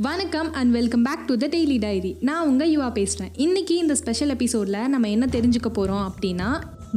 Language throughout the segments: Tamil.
வணக்கம் and welcome back to the daily diary நான் உங்கள் யுவா பேசுகிறேன் இன்றைக்கி இந்த ஸ்பெஷல் எபிசோடில் நம்ம என்ன தெரிஞ்சுக்க போகிறோம் அப்படின்னா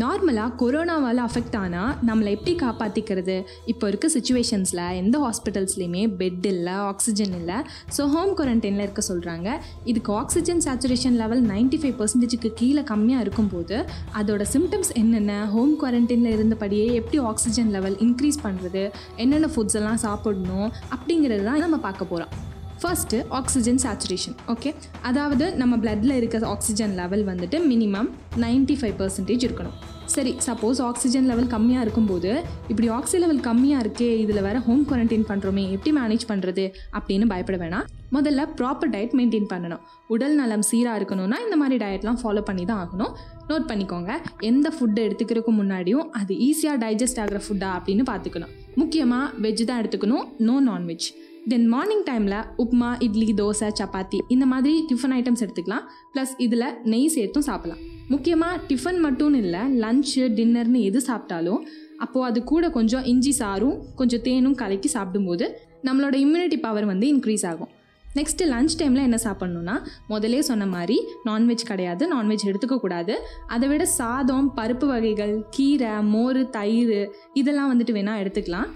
நார்மலாக கொரோனாவால் அஃபெக்ட் ஆனால் நம்மளை எப்படி காப்பாற்றிக்கிறது இப்போ இருக்க சுச்சுவேஷன்ஸில் எந்த ஹாஸ்பிட்டல்ஸ்லேயுமே பெட் இல்லை ஆக்சிஜன் இல்லை. ஸோ ஹோம் குவாரண்டைனில் இருக்க சொல்கிறாங்க இதுக்கு oxygen saturation level ninety five பர்சன்டேஜுக்கு கீழே கம்மியாக இருக்கும்போது அதோட சிம்டம்ஸ் என்னென்ன? ஹோம் குவாரண்டைனில் இருந்தபடியே எப்படி ஆக்சிஜன் லெவல் இன்க்ரீஸ் பண்ணுறது என்னென்ன ஃபுட்ஸ் எல்லாம் சாப்பிடணும்? அப்படிங்கிறது தான் நம்ம பார்க்க போகிறோம் ஃபஸ்ட்டு ஆக்சிஜன் சேச்சுரேஷன் ஓகே அதாவது நம்ம பிளட்டில் இருக்க ஆக்சிஜன் லெவல் வந்துட்டு மினிமம் நைன்ட்டி ஃபைவ் பர்சன்டேஜ் இருக்கணும். சரி சப்போஸ் ஆக்சிஜன் லெவல் கம்மியாக இருக்கும்போது இப்படி ஆக்சிஜன் லெவல் கம்மியாக இருக்கே இதில் வேறு ஹோம் குவாரண்டைன் பண்ணுறோமே எப்படி மேனேஜ் பண்ணுறது அப்படின்னு பயப்பட வேணாம். முதல்ல ப்ராப்பர் டயட் மெயின்டைன் பண்ணணும். உடல் நலம் சீராக இருக்கணும்னா இந்த மாதிரி டயட்லாம் ஃபாலோ பண்ணி தான் ஆகணும். நோட் பண்ணிக்கோங்க எந்த ஃபுட்டை எடுத்துக்கிறதுக்கு முன்னாடியும் அது ஈஸியாக டைஜஸ்ட் ஆகிற ஃபுட்டா அப்படின்னு பார்த்துக்கணும். முக்கியமாக வெஜ் தான் எடுத்துக்கணும் நோ நான்வெஜ் தென் மார்னிங் டைமில் உப்மா இட்லி தோசை சப்பாத்தி இந்த மாதிரி டிஃபன் ஐட்டம்ஸ் எடுத்துக்கலாம். ப்ளஸ் இதில் நெய் சேர்த்தும் சாப்பிடலாம். முக்கியமாக டிஃபன் மட்டும் இல்லை லஞ்சு டின்னர்னு எது சாப்பிட்டாலும் அப்போது அது கூட கொஞ்சம் இஞ்சி சாரும் கொஞ்சம் தேனும் கலக்கி சாப்பிடும்போது நம்மளோட இம்யூனிட்டி பவர் வந்து இன்க்ரீஸ் ஆகும். நெக்ஸ்ட்டு லஞ்ச் டைமில் என்ன சாப்பிட்ணுன்னா முதலே சொன்ன மாதிரி நான்வெஜ் கிடையாது நான்வெஜ் எடுத்துக்கக்கூடாது அதை விட சாதம் பருப்பு வகைகள் கீரை மோர் தயிர் இதெல்லாம் வந்துட்டு வேணால் எடுத்துக்கலாம்.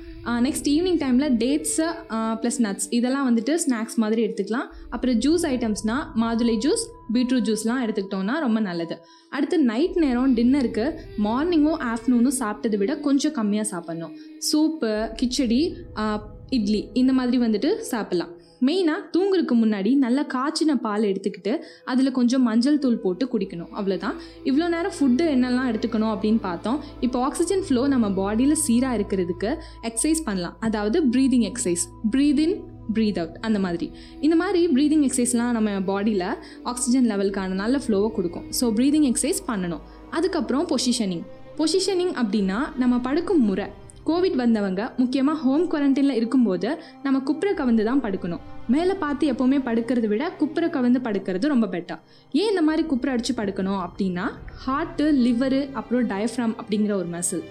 நெக்ஸ்ட் ஈவினிங் டைமில் டேட்ஸு ப்ளஸ் நட்ஸ் இதெல்லாம் வந்துட்டு ஸ்நாக்ஸ் மாதிரி எடுத்துக்கலாம். அப்புறம் ஜூஸ் ஐட்டம்ஸ்னால் மாதுளை ஜூஸ் பீட்ரூட் ஜூஸ்லாம் எடுத்துக்கிட்டோம்னா ரொம்ப நல்லது. அடுத்து நைட் நேரம் டின்னருக்கு மார்னிங்கும் ஆஃப்டர்நூனும் சாப்பிட்டதை விட கொஞ்சம் கம்மியாக சாப்பிட்ணும். சூப்பு கிச்சடி இட்லி இந்த மாதிரி வந்துட்டு சாப்பிட்லாம். மெயினாக தூங்குறதுக்கு முன்னாடி நல்லா காய்ச்சின பால் எடுத்துக்கிட்டு அதில் கொஞ்சம் மஞ்சள் தூள் போட்டு குடிக்கணும். அவ்வளோதான் இவ்வளோ நேரம் ஃபுட்டு என்னெல்லாம் எடுத்துக்கணும் அப்படின்னு பார்த்தோம். இப்போ ஆக்சிஜன் ஃப்ளோ நம்ம பாடியில் சீராக இருக்கிறதுக்கு எக்ஸசைஸ் பண்ணலாம். அதாவது breathing exercise breathe in breathe out அந்த மாதிரி. இந்த மாதிரி ப்ரீதிங் எக்ஸசைஸ்லாம் நம்ம பாடியில் ஆக்சிஜன் லெவலுக்கான நல்ல ஃப்ளோவை கொடுக்கும். ஸோ ப்ரீதிங் எக்ஸசைஸ் பண்ணணும். அதுக்கப்புறம் பொசிஷனிங் பொசிஷனிங் அப்படின்னா நம்ம படுக்கும் முறை. கோவிட் வந்தவங்க முக்கியமாக ஹோம் குவாரண்டைனில் இருக்கும்போது நம்ம குப்புற கவிந்து தான் படுக்கணும். மேலே பார்த்து எப்போவுமே படுக்கிறத விட குப்புற கவுந்து படுக்கிறது ரொம்ப பெட்டர் ஏன் இந்த மாதிரி குப்புற அடித்து படுக்கணும் அப்படின்னா ஹார்ட்டு லிவரு அப்புறம் டயஃப்ராம் அப்படிங்கிற ஒரு மசில்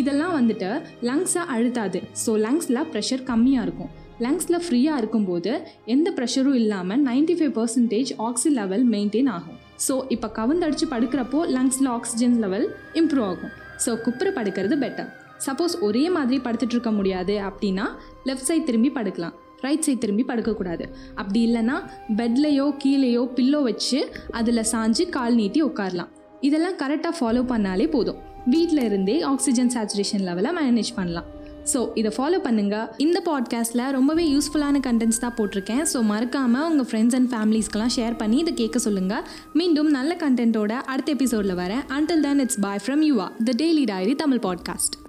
இதெல்லாம் வந்துட்டு லங்ஸை அழுத்தாது. ஸோ லங்ஸில் ப்ரெஷர் கம்மியாக இருக்கும். லங்ஸில் ஃப்ரீயாக இருக்கும்போது எந்த ப்ரெஷரும் இல்லாமல் ninety five percentage oxy level maintain ஆகும். ஸோ இப்போ கவுந்தடிச்சு படுக்கிறப்போ லங்ஸில் ஆக்சிஜன் லெவல் இம்ப்ரூவ் ஆகும். ஸோ குப்புற படுக்கிறது பெட்டர் சப்போஸ் ஒரே மாதிரி படுத்துட்டு இருக்க முடியாது அப்படின்னா லெஃப்ட் சைட் திரும்பி படுக்கலாம். ரைட் சைட் திரும்பி படுக்கக்கூடாது. அப்படி இல்லைன்னா பெட்லேயோ கீழேயோ பில்லோ வச்சு அதில் சாஞ்சு கால் நீட்டி உட்காரலாம். இதெல்லாம் கரெக்டாக ஃபாலோ பண்ணாலே போதும். வீட்டில் இருந்தே ஆக்சிஜன் சேச்சுரேஷன் லெவலை மேனேஜ் பண்ணலாம். ஸோ இதை ஃபாலோ பண்ணுங்கள் இந்த பாட்காஸ்ட்டில் ரொம்பவே யூஸ்ஃபுல்லான கண்டென்ட்ஸ் தான் போட்டிருக்கேன். ஸோ மறக்காமல் உங்கள் ஃப்ரெண்ட்ஸ் அண்ட் ஃபேமிலிஸ்க்கெலாம் ஷேர் பண்ணி இதை கேட்க சொல்லுங்கள் மீண்டும் நல்ல கண்டென்ட்டோட அடுத்த எபிசோடில் வரேன். Until then it's bye from Yuva the daily diary Tamil podcast